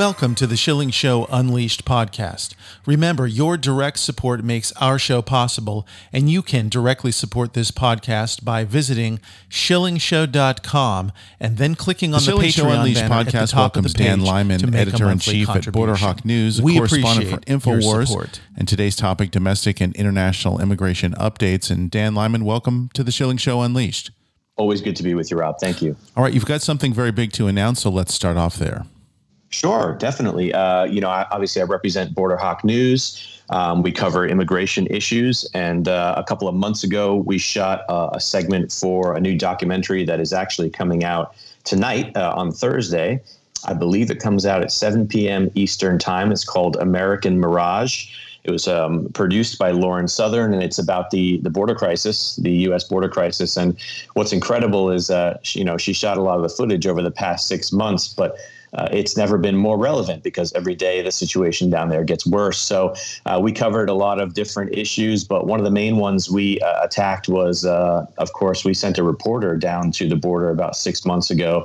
Welcome to the Schilling Show Unleashed podcast. Remember, your direct support makes our show possible, and you can directly support this podcast by visiting schillingshow.com and then clicking on The the, Schilling Show Patreon Unleashed banner at the podcast top of the welcomes Dan page Lyman, to make a editor in monthly chief at contribution. Borderhawk News, We correspondent for appreciate your InfoWars, support. and today's topic: domestic and international immigration updates. And Dan Lyman, welcome to the Schilling Show Unleashed. Always good to be with you, Rob. Thank you. All right, you've got something very big to announce, so let's start off there. Sure, definitely. Uh, you know, I, obviously, I represent Border Hawk News. Um, we cover immigration issues, and uh, a couple of months ago, we shot uh, a segment for a new documentary that is actually coming out tonight uh, on Thursday. I believe it comes out at 7 p.m. Eastern Time. It's called American Mirage. It was um, produced by Lauren Southern, and it's about the the border crisis, the U.S. border crisis. And what's incredible is, uh, she, you know, she shot a lot of the footage over the past six months, but uh, it's never been more relevant because every day the situation down there gets worse. So uh, we covered a lot of different issues, but one of the main ones we uh, attacked was, uh, of course, we sent a reporter down to the border about six months ago,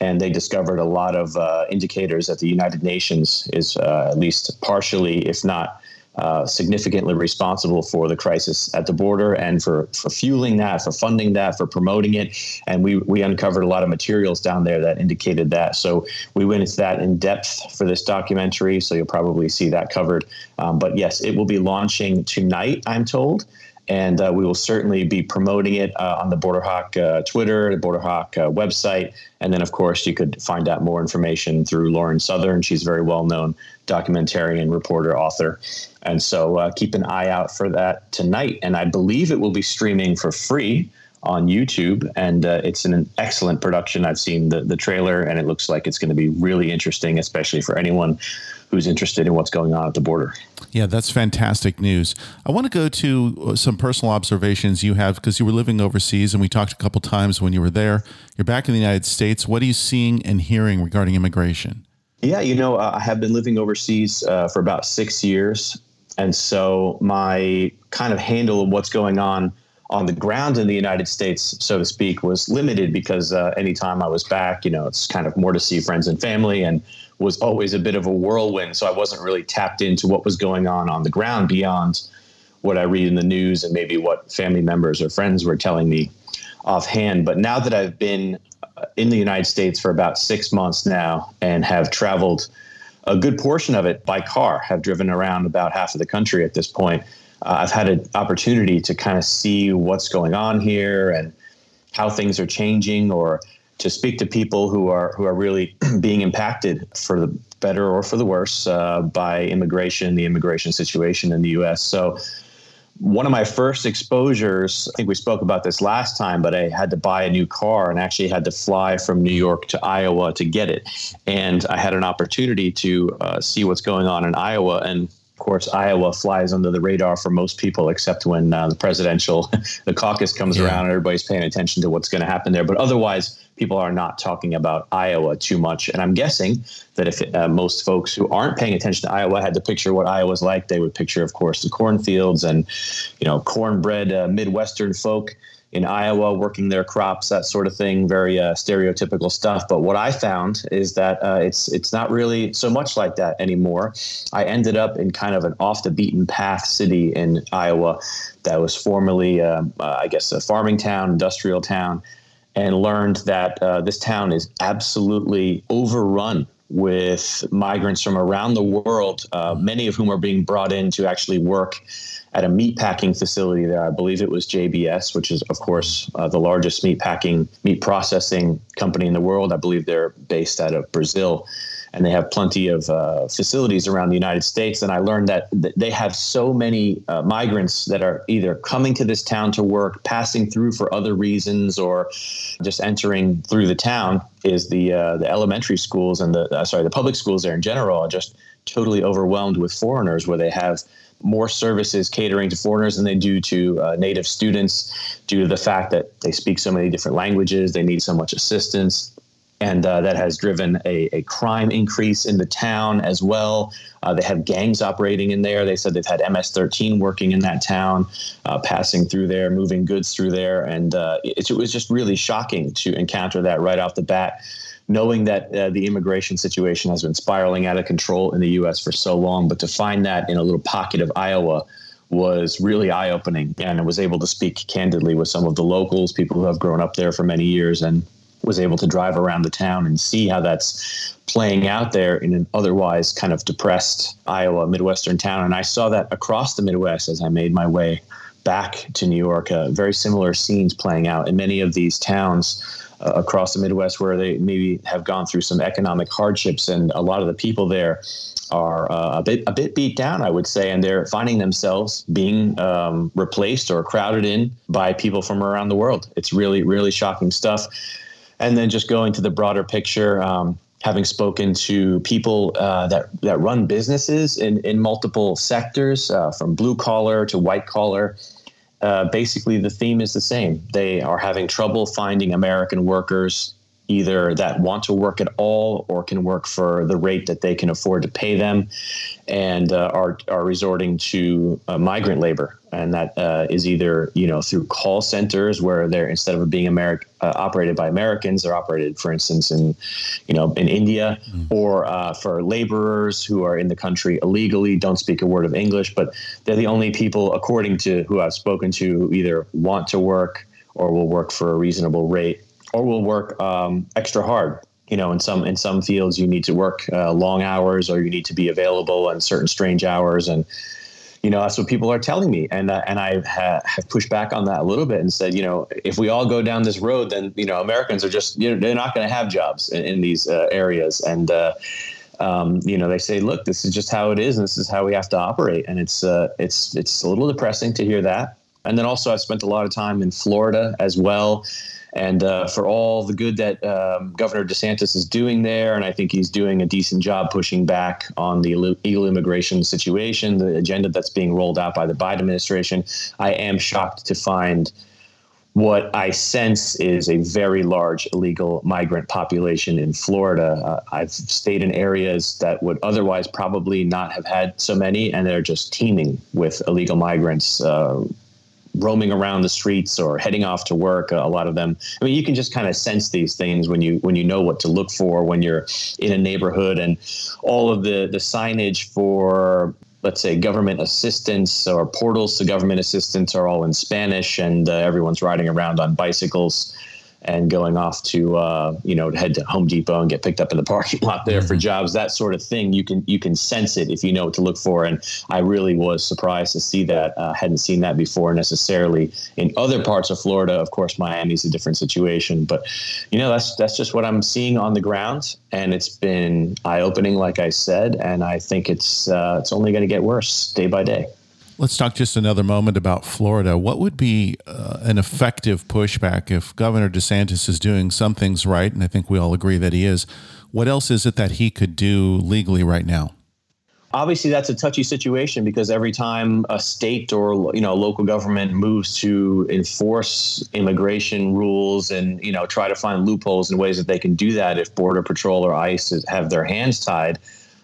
and they discovered a lot of uh, indicators that the United Nations is uh, at least partially, if not uh, significantly responsible for the crisis at the border and for, for fueling that, for funding that, for promoting it. And we, we uncovered a lot of materials down there that indicated that. So we went into that in depth for this documentary. So you'll probably see that covered. Um, but yes, it will be launching tonight, I'm told. And uh, we will certainly be promoting it uh, on the Borderhawk uh, Twitter, the Borderhawk uh, website. And then, of course, you could find out more information through Lauren Southern. She's a very well known documentarian, reporter, author. And so uh, keep an eye out for that tonight. And I believe it will be streaming for free on YouTube. And uh, it's an excellent production. I've seen the, the trailer, and it looks like it's going to be really interesting, especially for anyone who's interested in what's going on at the border. Yeah, that's fantastic news. I want to go to uh, some personal observations you have because you were living overseas, and we talked a couple times when you were there. You're back in the United States. What are you seeing and hearing regarding immigration? Yeah, you know, uh, I have been living overseas uh, for about six years. And so my kind of handle of what's going on on the ground in the United States, so to speak, was limited because uh, anytime I was back, you know, it's kind of more to see friends and family and was always a bit of a whirlwind. So I wasn't really tapped into what was going on on the ground beyond what I read in the news and maybe what family members or friends were telling me offhand. But now that I've been uh, in the United States for about six months now and have traveled a good portion of it by car, have driven around about half of the country at this point. Uh, I've had an opportunity to kind of see what's going on here and how things are changing, or to speak to people who are who are really being impacted for the better or for the worse uh, by immigration, the immigration situation in the U.S. So one of my first exposures, I think we spoke about this last time, but I had to buy a new car and actually had to fly from New York to Iowa to get it. And I had an opportunity to uh, see what's going on in Iowa. And of course, Iowa flies under the radar for most people, except when uh, the presidential, the caucus comes Yeah. around and everybody's paying attention to what's going to happen there. But otherwise, people are not talking about Iowa too much. And I'm guessing that if uh, most folks who aren't paying attention to Iowa had to picture what Iowa's like, they would picture, of course, the cornfields and, you know, cornbread uh, Midwestern folk in Iowa working their crops, that sort of thing, very uh, stereotypical stuff. But what I found is that uh, it's it's not really so much like that anymore. I ended up in kind of an off the beaten path city in Iowa that was formerly, uh, uh, I guess, a farming town, industrial town, and learned that uh, this town is absolutely overrun with migrants from around the world, uh, many of whom are being brought in to actually work at a meat packing facility there. I believe it was JBS, which is, of course, uh, the largest meat packing, meat processing company in the world. I believe they're based out of Brazil. And they have plenty of uh, facilities around the United States. And I learned that they have so many uh, migrants that are either coming to this town to work, passing through for other reasons, or just entering through the town. Is the uh, the elementary schools and the uh, sorry the public schools there in general are just totally overwhelmed with foreigners, where they have more services catering to foreigners than they do to uh, native students due to the fact that they speak so many different languages, they need so much assistance and uh, that has driven a, a, crime increase in the town as well. Uh, they have gangs operating in there. They said they've had MS-13 working in that town, uh, passing through there, moving goods through there, and uh, it, it, was just really shocking to encounter that right off the bat. Knowing that uh, the immigration situation has been spiraling out of control in the U.S. for so long, but to find that in a little pocket of Iowa was really eye opening. And I was able to speak candidly with some of the locals, people who have grown up there for many years, and was able to drive around the town and see how that's playing out there in an otherwise kind of depressed Iowa Midwestern town. And I saw that across the Midwest as I made my way back to New York. Uh, very similar scenes playing out in many of these towns uh, across the Midwest where they maybe have gone through some economic hardships, and a lot of the people there are uh, a bit a bit beat down, I would say, and they're finding themselves being um, replaced or crowded in by people from around the world. It's really really shocking stuff and then just going to the broader picture. Um, having spoken to people uh, that that run businesses in in multiple sectors, uh, from blue collar to white collar, uh, basically the theme is the same. They are having trouble finding American workers either that want to work at all or can work for the rate that they can afford to pay them and uh, are, are resorting to uh, migrant labor and that uh, is either you know through call centers where they're instead of being American uh, operated by Americans they're operated for instance in you know in India mm. or uh, for laborers who are in the country illegally don't speak a word of English but they're the only people according to who I've spoken to who either want to work or will work for a reasonable rate or will work um, extra hard. You know, in some in some fields, you need to work uh, long hours, or you need to be available on certain strange hours, and you know that's what people are telling me. And uh, and I ha- have pushed back on that a little bit and said, you know, if we all go down this road, then you know Americans are just you know they're not going to have jobs in, in these uh, areas, and uh, um, you know they say, look, this is just how it is, and this is how we have to operate, and it's uh, it's it's a little depressing to hear that. And then also, I've spent a lot of time in Florida as well and uh, for all the good that um, Governor DeSantis is doing there. And I think he's doing a decent job pushing back on the illegal immigration situation, the agenda that's being rolled out by the Biden administration. I am shocked to find what I sense is a very large illegal migrant population in Florida. Uh, I've stayed in areas that would otherwise probably not have had so many, and they're just teeming with illegal migrants. Uh, roaming around the streets or heading off to work. A lot of them. I mean, you can just kind of sense these things when you when you know what to look for when you're in a neighborhood, and all of the the signage for let's say government assistance or portals to government assistance are all in Spanish, and uh, everyone's riding around on bicycles and going off to uh, you know to head to Home Depot and get picked up in the parking lot there for mm-hmm. jobs, that sort of thing. You can you can sense it if you know what to look for. And I really was surprised to see that. Uh, hadn't seen that before necessarily in other parts of Florida. Of course, Miami's a different situation, but you know that's that's just what I'm seeing on the ground, and it's been eye opening, like I said. And I think it's uh, it's only going to get worse day by day. Let's talk just another moment about Florida. What would be uh, an effective pushback if Governor DeSantis is doing some things right, and I think we all agree that he is? What else is it that he could do legally right now? Obviously, that's a touchy situation because every time a state or you know local government moves to enforce immigration rules and you know try to find loopholes and ways that they can do that, if Border Patrol or ICE have their hands tied,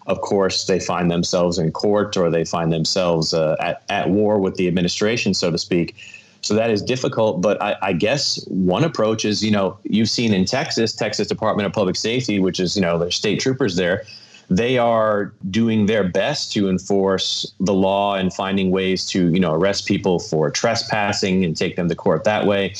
of course, they find themselves in court or they find themselves uh, at, at war with the administration, so to speak. So that is difficult. But I, I, guess one approach is, you know, you've seen in Texas, Texas Department of Public Safety, which is, you know, their state troopers there. They are doing their best to enforce the law and finding ways to, you know, arrest people for trespassing and take them to court that way.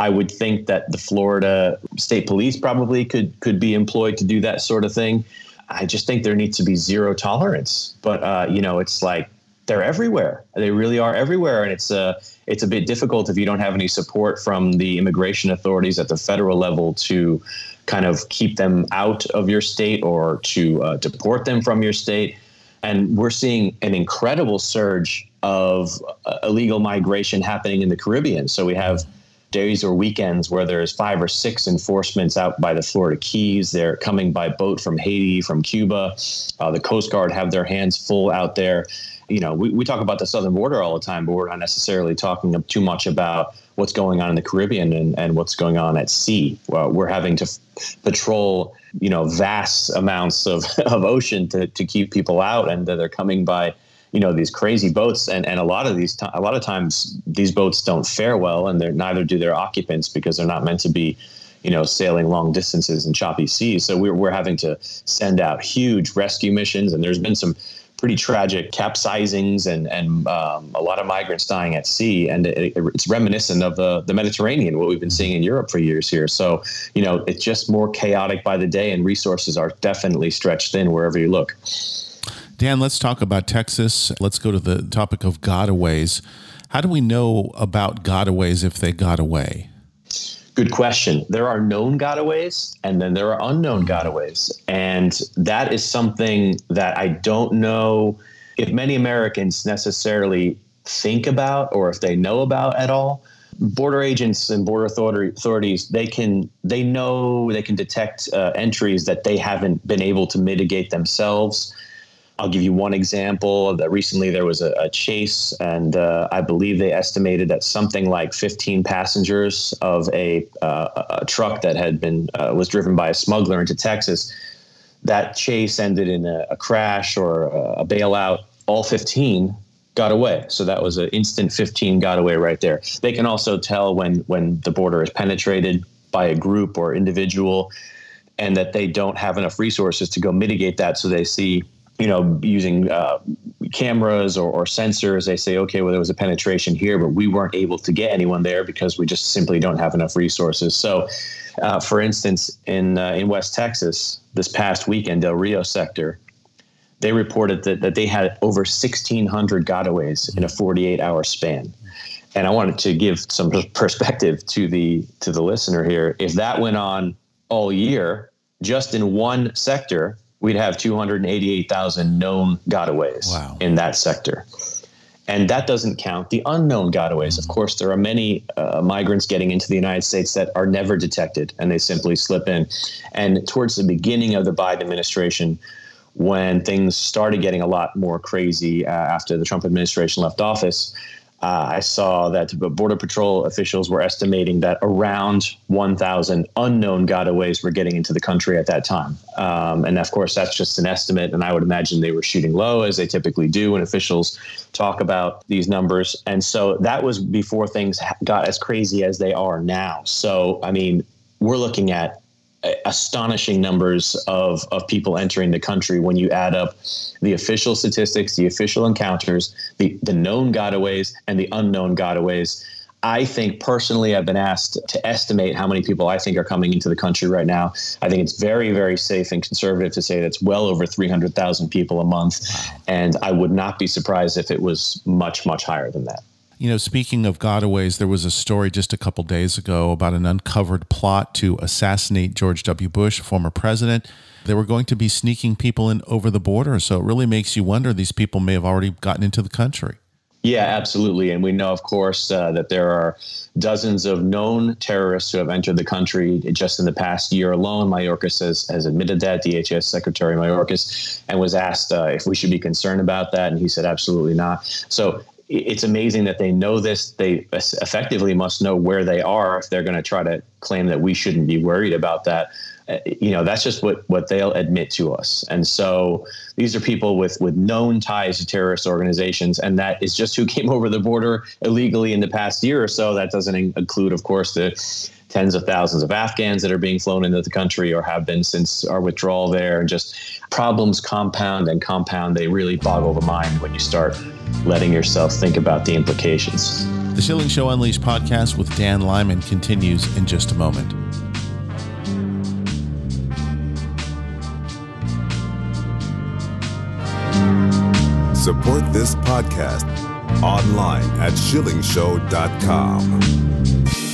I would think that the Florida State Police probably could could be employed to do that sort of thing. I just think there needs to be zero tolerance. But uh, you know, it's like they're everywhere. They really are everywhere, and it's a uh, it's a bit difficult if you don't have any support from the immigration authorities at the federal level to kind of keep them out of your state or to uh, deport them from your state. And we're seeing an incredible surge of uh, illegal migration happening in the Caribbean. So we have days or weekends where there's five or six enforcements out by the Florida Keys. They're coming by boat from Haiti, from Cuba. Uh, the Coast Guard have their hands full out there. You know, we, we talk about the southern border all the time, but we're not necessarily talking too much about what's going on in the Caribbean and, and what's going on at sea. Well, we're having to f- patrol, you know, vast amounts of, of ocean to, to keep people out, and they're coming by you know these crazy boats and, and a lot of these a lot of times these boats don't fare well and they're neither do their occupants because they're not meant to be you know sailing long distances in choppy seas. So we're, we're having to send out huge rescue missions and there's been some pretty tragic capsizings and and um, a lot of migrants dying at sea. And it, it's reminiscent of the, the Mediterranean what we've been seeing in Europe for years here. So you know it's just more chaotic by the day and resources are definitely stretched thin wherever you look Dan, let's talk about Texas. Let's go to the topic of gotaways. How do we know about gotaways if they got away? Good question. There are known gotaways and then there are unknown gotaways. And that is something that I don't know if many Americans necessarily think about or if they know about at all. Border agents and border authorities, they can they know they can detect uh, entries that they haven't been able to mitigate themselves I'll give you one example. That recently there was a, a chase, and uh, I believe they estimated that something like 15 passengers of a, uh, a truck that had been uh, was driven by a smuggler into Texas. That chase ended in a, a crash or a bailout. All 15 got away. So that was an instant 15 got away right there. They can also tell when when the border is penetrated by a group or individual and that they don't have enough resources to go mitigate that so they see you know, using uh, cameras or, or, sensors, they say, okay, well, there was a penetration here, but we weren't able to get anyone there because we just simply don't have enough resources. So, uh, for instance, in uh, in West Texas this past weekend, Del Rio sector, they reported that, that they had over 1,600 gotaways in a 48 hour span. And I wanted to give some perspective to the to the listener here. If that went on all year, just in one sector, we'd have 288,000 known gotaways wow. in that sector. And that doesn't count the unknown gotaways. Of course, there are many uh, migrants getting into the United States that are never detected and they simply slip in. And towards the beginning of the Biden administration, when things started getting a lot more crazy uh, after the Trump administration left office, uh, I saw that Border Patrol officials were estimating that around 1,000 unknown gotaways were getting into the country at that time. Um, and of course, that's just an estimate. And I would imagine they were shooting low, as they typically do when officials talk about these numbers. And so that was before things got as crazy as they are now. So, I mean, we're looking at astonishing numbers of, of people entering the country when you add up the official statistics, the official encounters, the, the known gotaways, and the unknown gotaways. I think personally, I've been asked to estimate how many people I think are coming into the country right now. I think it's very, very safe and conservative to say that's well over 300,000 people a month. And I would not be surprised if it was much, much higher than that. You know, speaking of gotaways, there was a story just a couple days ago about an uncovered plot to assassinate George W. Bush, former president. They were going to be sneaking people in over the border. So it really makes you wonder these people may have already gotten into the country. Yeah, absolutely. And we know, of course, uh, that there are dozens of known terrorists who have entered the country just in the past year alone. Mayorkas has, has admitted that, DHS Secretary Mayorkas, and was asked uh, if we should be concerned about that. And he said, absolutely not. So it's amazing that they know this. They effectively must know where they are if they're going to try to claim that we shouldn't be worried about that. Uh, you know, that's just what what they'll admit to us. And so these are people with with known ties to terrorist organizations, and that is just who came over the border illegally in the past year or so. That doesn't include, of course, the tens of thousands of Afghans that are being flown into the country or have been since our withdrawal there. And just problems compound and compound. They really boggle the mind when you start letting yourself think about the implications. The Schilling Show Unleashed podcast with Dan Lyman continues in just a moment. Support this podcast online at schillingshow.com.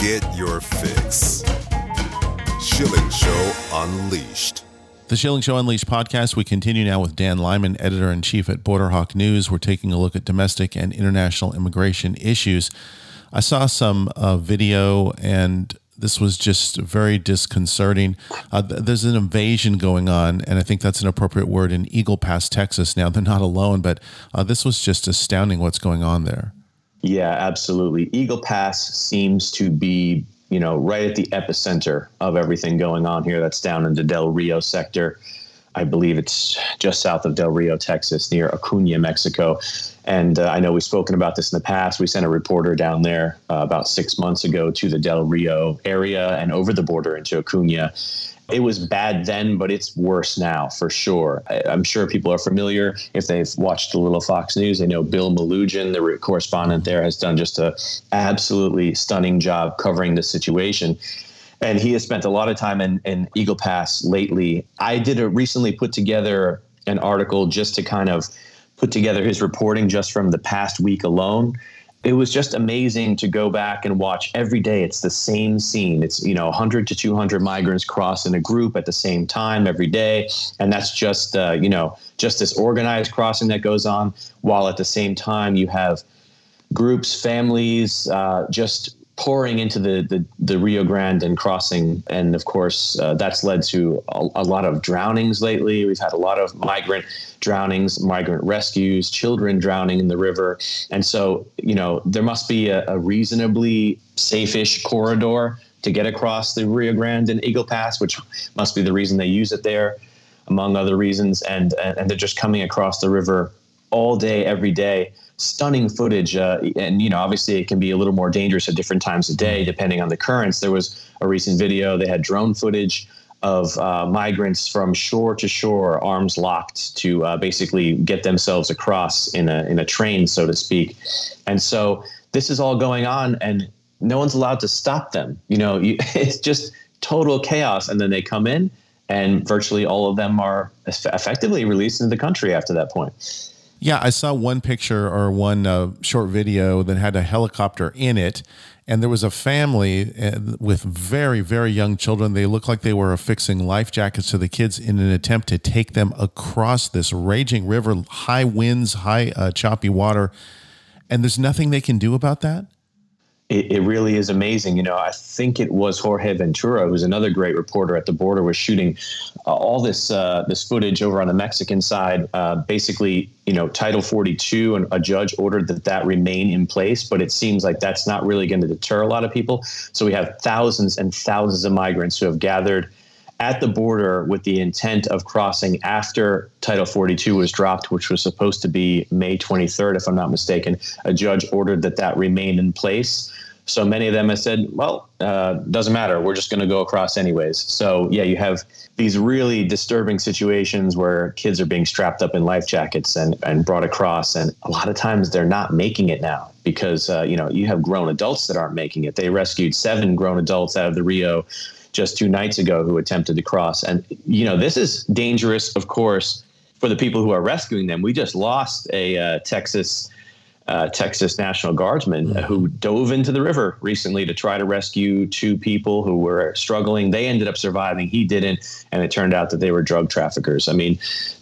Get your fix. Schilling Show Unleashed. The Schilling Show Unleashed podcast. We continue now with Dan Lyman, editor in chief at Borderhawk News. We're taking a look at domestic and international immigration issues. I saw some uh, video, and this was just very disconcerting. Uh, th- there's an invasion going on, and I think that's an appropriate word in Eagle Pass, Texas. Now, they're not alone, but uh, this was just astounding what's going on there. Yeah, absolutely. Eagle Pass seems to be, you know, right at the epicenter of everything going on here. That's down in the Del Rio sector. I believe it's just south of Del Rio, Texas, near Acuna, Mexico. And uh, I know we've spoken about this in the past. We sent a reporter down there uh, about six months ago to the Del Rio area and over the border into Acuna it was bad then, but it's worse now for sure. I, am sure people are familiar if they've watched a little Fox News. They know Bill Melugin, the correspondent there, has done just a absolutely stunning job covering the situation. And he has spent a lot of time in, in Eagle Pass lately. I did a recently put together an article just to kind of put together his reporting just from the past week alone it was just amazing to go back and watch every day. It's the same scene. It's, you know, 100 to 200 migrants cross in a group at the same time every day. And that's just, uh, you know, just this organized crossing that goes on, while at the same time you have groups, families, uh, just pouring into the, the, the, Rio Grande and crossing. And of course, uh, that's led to a, a, lot of drownings lately. We've had a lot of migrant drownings, migrant rescues, children drowning in the river. And so, you know, there must be a, a reasonably safe-ish corridor to get across the Rio Grande and Eagle Pass, which must be the reason they use it there, among other reasons. And, and they're just coming across the river all day, every day stunning footage. Uh, and, you know, obviously it can be a little more dangerous at different times of day, depending on the currents. There was a recent video, they had drone footage of uh, migrants from shore to shore, arms locked, to uh, basically get themselves across in a, in a train, so to speak. And so this is all going on, and no one's allowed to stop them. You know, you, it's just total chaos. And then they come in, and virtually all of them are effectively released into the country after that point. Yeah, I saw one picture or one uh, short video that had a helicopter in it, and there was a family uh, with very, very young children. They looked like they were affixing life jackets to the kids in an attempt to take them across this raging river, high winds, high uh, choppy water. And there's nothing they can do about that it, it, really is amazing. You know, I think it was Jorge Ventura, who's another great reporter at the border, was shooting uh, all this uh, this footage over on the Mexican side. Uh, basically, you know, Title 42, and a judge ordered that that remain in place, but it seems like that's not really going to deter a lot of people. So we have thousands and thousands of migrants who have gathered at the border with the intent of crossing after Title 42 was dropped, which was supposed to be May 23rd, if I'm not mistaken. A judge ordered that that remain in place. So many of them have said, well, uh, doesn't matter. We're just going to go across anyways. So, yeah, you have these really disturbing situations where kids are being strapped up in life jackets and, and brought across. And a lot of times they're not making it now because, uh, you know, you have grown adults that aren't making it. They rescued seven grown adults out of the Rio just two nights ago who attempted to cross. And, you know, this is dangerous, of course, for the people who are rescuing them. We just lost a uh, Texas. Uh, Texas National Guardsman mm-hmm. who dove into the river recently to try to rescue two people who were struggling. They ended up surviving. He didn't, and it turned out that they were drug traffickers. I mean,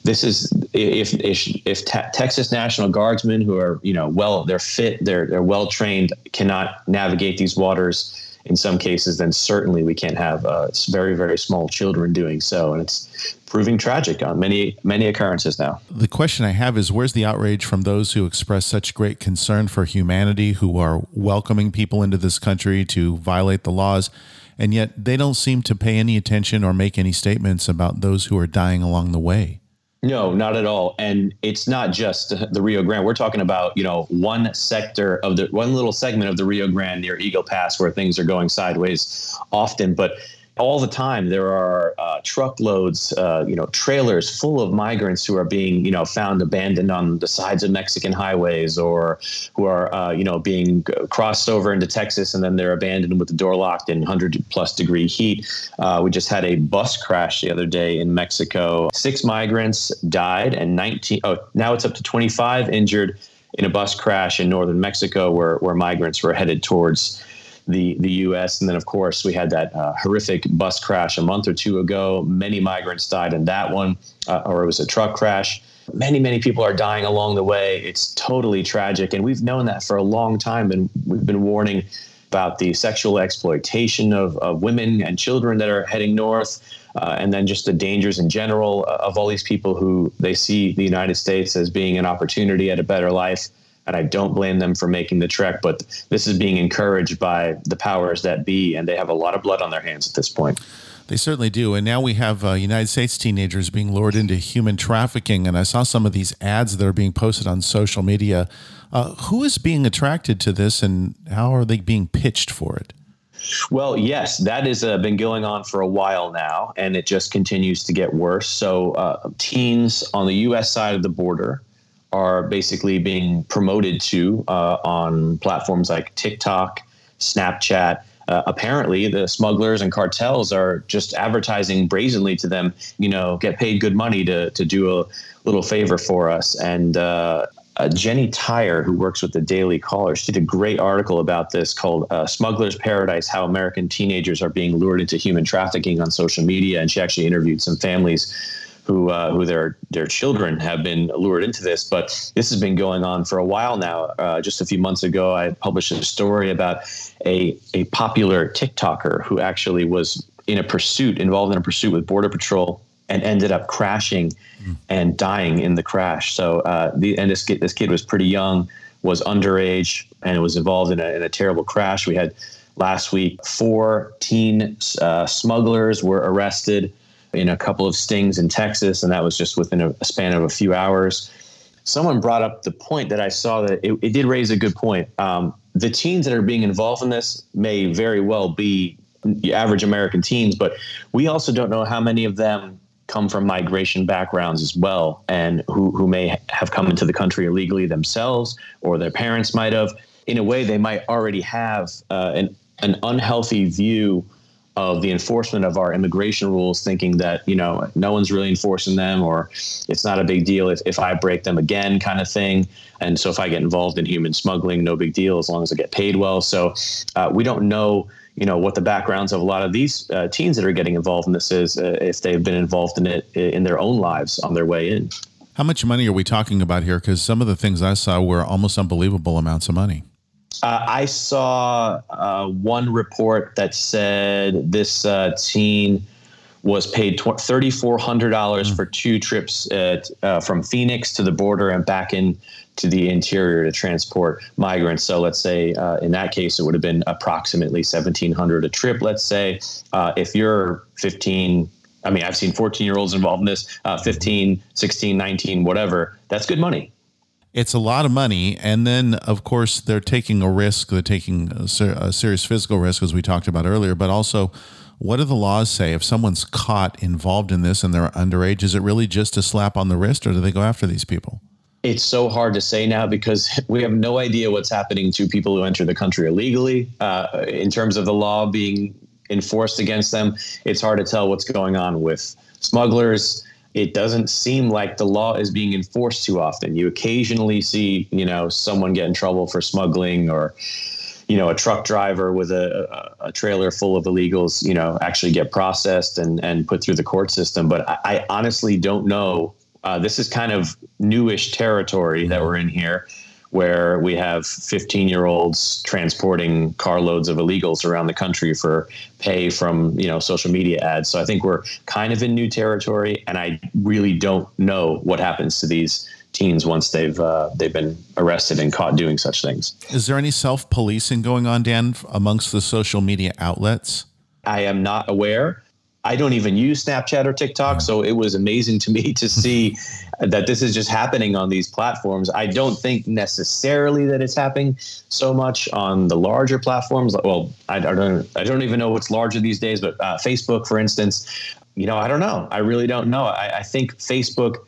this is if if if te- Texas National Guardsmen who are you know well they're fit they're they're well trained cannot navigate these waters in some cases, then certainly we can't have uh, very, very small children doing so. And it's proving tragic on many, many occurrences now. The question I have is where's the outrage from those who express such great concern for humanity, who are welcoming people into this country to violate the laws? And yet they don't seem to pay any attention or make any statements about those who are dying along the way. No, not at all. And it's not just the Rio Grande. We're talking about, you know, one sector of the one little segment of the Rio Grande near Eagle Pass where things are going sideways often. But all the time there are uh, truckloads, uh, you know, trailers full of migrants who are being, you know, found abandoned on the sides of Mexican highways or who are, uh, you know, being crossed over into Texas and then they're abandoned with the door locked in 100 plus degree heat. Uh, we just had a bus crash the other day in Mexico. Six migrants died and 19, oh, now it's up to 25 injured in a bus crash in northern Mexico where, where migrants were headed towards the the U.S. And then, of course, we had that uh, horrific bus crash a month or two ago. Many migrants died in that one, uh, or it was a truck crash. Many, many people are dying along the way. It's totally tragic, and we've known that for a long time, and we've been warning about the sexual exploitation of, of women and children that are heading north. Uh, and then just the dangers in general uh, of all these people who they see the United States as being an opportunity at a better life and I don't blame them for making the trek. But this is being encouraged by the powers that be, and they have a lot of blood on their hands at this point. They certainly do. And now we have uh, United States teenagers being lured into human trafficking. And I saw some of these ads that are being posted on social media. Uh, who is being attracted to this and how are they being pitched for it? Well, yes, that has uh, been going on for a while now, and it just continues to get worse. So, uh, teens on the U.S. side of the border are basically being promoted to uh, on platforms like TikTok, Snapchat. Uh, apparently, the smugglers and cartels are just advertising brazenly to them. You know, get paid good money to to do a little favor for us. And uh, uh, Jennie Taer, who works with the Daily Caller, she did a great article about this called uh, "Smuggler's Paradise: How American Teenagers Are Being Lured into Human Trafficking on Social Media." And she actually interviewed some families who uh, who their their children have been lured into this. But this has been going on for a while now. Uh, just a few months ago, I published a story about a a popular TikToker who actually was in a pursuit, involved in a pursuit with Border Patrol, and ended up crashing mm. and dying in the crash. So uh, the and this kid this kid was pretty young, was underage, and was involved in a, in a terrible crash. We had last week four teen uh, smugglers were arrested in a couple of stings in Texas, and that was just within a, span of a few hours. Someone brought up the point that I saw that it, it did raise a good point. Um, the teens that are being involved in this may very well be average American teens, but we also don't know how many of them come from migration backgrounds as well, and who who may have come into the country illegally themselves, or their parents might have. In a way, they might already have uh, an an unhealthy view of the enforcement of our immigration rules, thinking that you know no one's really enforcing them, or it's not a big deal if, if I break them again, kind of thing. And so if I get involved in human smuggling, no big deal as long as I get paid well. So uh, we don't know you know what the backgrounds of a lot of these uh, teens that are getting involved in this is uh, if they've been involved in it in their own lives on their way in. How much money are we talking about here? Because some of the things I saw were almost unbelievable amounts of money. Uh, I saw uh, one report that said this uh, teen was paid $3,400 mm. for two trips at, uh, from Phoenix to the border and back in to the interior to transport migrants. So let's say uh, in that case, it would have been approximately 1700 a trip. Let's say uh, if you're 15, I mean, I've seen 14 year olds involved in this, 15, 16, 19, whatever, that's good money it's a lot of money. And then, of course, they're taking a risk. They're taking a, ser- a, serious physical risk, as we talked about earlier. But also, what do the laws say if someone's caught involved in this and they're underage? Is it really just a slap on the wrist, or do they go after these people? It's so hard to say now because we have no idea what's happening to people who enter the country illegally. Uh, in terms of the law being enforced against them, it's hard to tell what's going on with smugglers it doesn't seem like the law is being enforced too often. You occasionally see, you know, someone get in trouble for smuggling or, you know, a truck driver with a, a, trailer full of illegals, you know, actually get processed and, and put through the court system. But I, I honestly don't know. Uh, this is kind of newish territory that we're in here where we have 15 year olds transporting carloads of illegals around the country for pay from you know social media ads. So I think we're kind of in new territory, and I really don't know what happens to these teens once they've uh, they've been arrested and caught doing such things. Is there any self policing going on, Dan, amongst the social media outlets? I am not aware. I don't even use Snapchat or TikTok, so it was amazing to me to see that this is just happening on these platforms. I don't think necessarily that it's happening so much on the larger platforms. Well, I, I don't I don't even know what's larger these days, but uh, Facebook, for instance, you know, I don't know. I really don't know. I, I think Facebook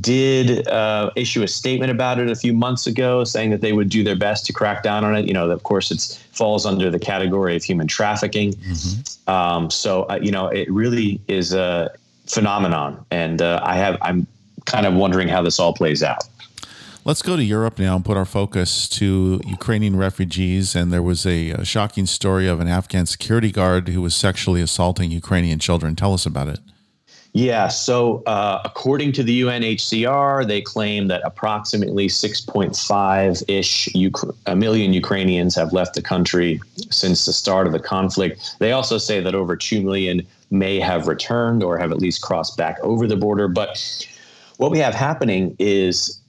did uh, issue a statement about it a few months ago, saying that they would do their best to crack down on it. You know, of course, it falls under the category of human trafficking. Mm-hmm. Um, so, uh, you know, it really is a phenomenon, and uh, I have I'm kind of wondering how this all plays out. Let's go to Europe now and put our focus to Ukrainian refugees. And there was a, a shocking story of an Afghan security guard who was sexually assaulting Ukrainian children. Tell us about it. Yeah, so uh, according to the UNHCR, they claim that approximately 6.5 ish a million Ukrainians have left the country since the start of the conflict. They also say that over 2 million may have returned or have at least crossed back over the border. But what we have happening is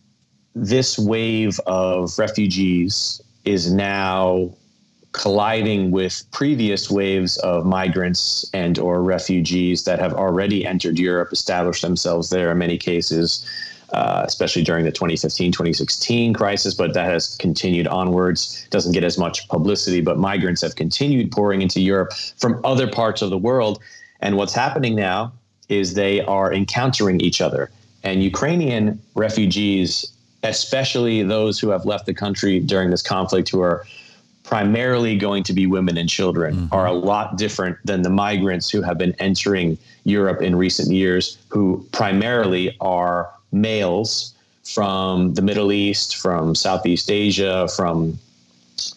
this wave of refugees is now colliding with previous waves of migrants and or refugees that have already entered Europe, established themselves there in many cases, uh, especially during the 2015 2016 crisis, but that has continued onwards. Doesn't get as much publicity, but migrants have continued pouring into Europe from other parts of the world. And what's happening now is they are encountering each other. And Ukrainian refugees, especially those who have left the country during this conflict, who are primarily going to be women and children mm-hmm. are a lot different than the migrants who have been entering Europe in recent years, who primarily are males from the Middle East, from Southeast Asia, from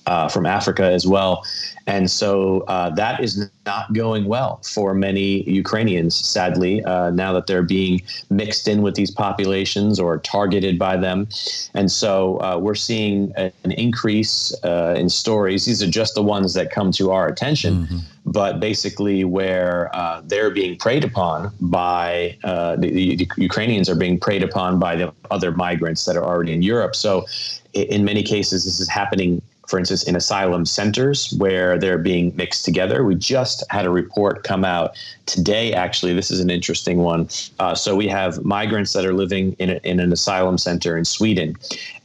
uh, from Africa as well. And so uh, that is not going well for many Ukrainians, sadly, uh, now that they're being mixed in with these populations or targeted by them. And so uh, we're seeing an increase uh, in stories. These are just the ones that come to our attention. Mm-hmm. But basically, where uh, they're being preyed upon by the, the Ukrainians are being preyed upon by the other migrants that are already in Europe. So, in many cases, this is happening for instance, in asylum centers where they're being mixed together. We just had a report come out today, actually. This is an interesting one. Uh, so we have migrants that are living in, a, in an asylum center in Sweden,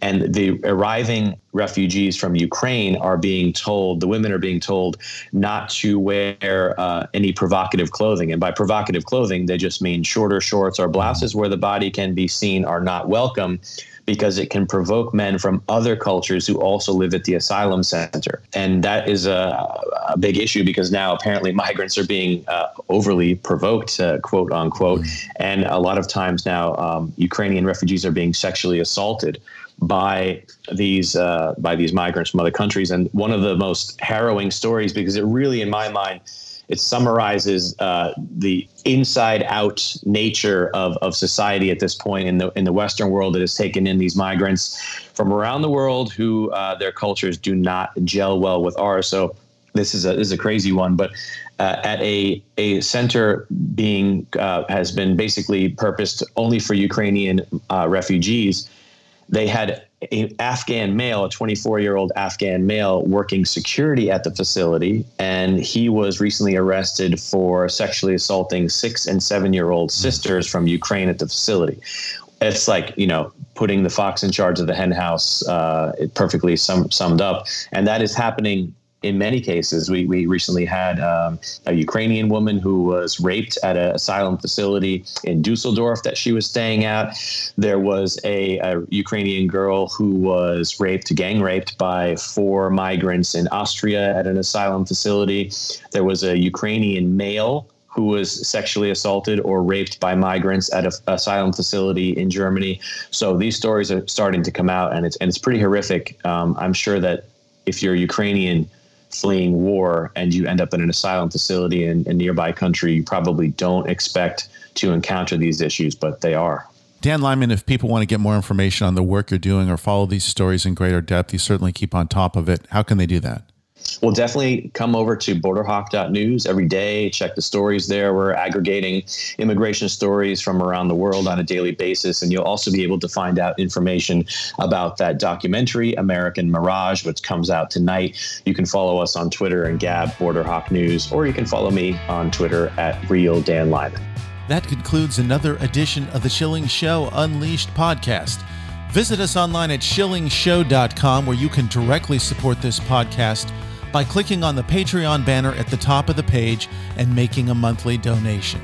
and the arriving refugees from Ukraine are being told, the women are being told not to wear uh, any provocative clothing. And by provocative clothing, they just mean shorter shorts or blouses where the body can be seen are not welcome because it can provoke men from other cultures who also live at the asylum center. And that is a, a big issue because now apparently migrants are being uh, overly provoked, uh, quote unquote. Mm-hmm. And a lot of times now, um, Ukrainian refugees are being sexually assaulted by these uh, by these migrants from other countries. And one of the most harrowing stories, because it really, in my mind, it summarizes uh, the inside out nature of, of society at this point in the in the Western world that has taken in these migrants from around the world who uh, their cultures do not gel well with ours. So this is a this is a crazy one, but uh, at a a center being uh, has been basically purposed only for Ukrainian uh, refugees. They had an Afghan male, a 24 year old Afghan male, working security at the facility, and he was recently arrested for sexually assaulting six and seven year old sisters from Ukraine at the facility. It's like you know putting the fox in charge of the henhouse. Uh, it perfectly sum, summed up, and that is happening in many cases, we, we recently had um, a Ukrainian woman who was raped at an asylum facility in Dusseldorf that she was staying at. There was a, a Ukrainian girl who was raped, gang raped by four migrants in Austria at an asylum facility. There was a Ukrainian male who was sexually assaulted or raped by migrants at an asylum facility in Germany. So these stories are starting to come out, and it's and it's pretty horrific. Um, I'm sure that if you're Ukrainian, fleeing war and you end up in an asylum facility in a nearby country, you probably don't expect to encounter these issues, but they are. Dan Lyman, if people want to get more information on the work you're doing or follow these stories in greater depth, you certainly keep on top of it. How can they do that? Well, definitely come over to borderhawk.news every day. Check the stories there. We're aggregating immigration stories from around the world on a daily basis. And you'll also be able to find out information about that documentary, American Mirage, which comes out tonight. You can follow us on Twitter and Gab Borderhawk News, or you can follow me on Twitter at Real Dan Lyman. That concludes another edition of the Schilling Show Unleashed podcast. Visit us online at schillingshow.com where you can directly support this podcast by clicking on the Patreon banner at the top of the page and making a monthly donation.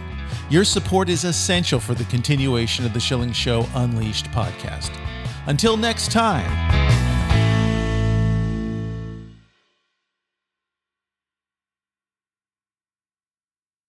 Your support is essential for the continuation of the Schilling Show Unleashed podcast. Until next time.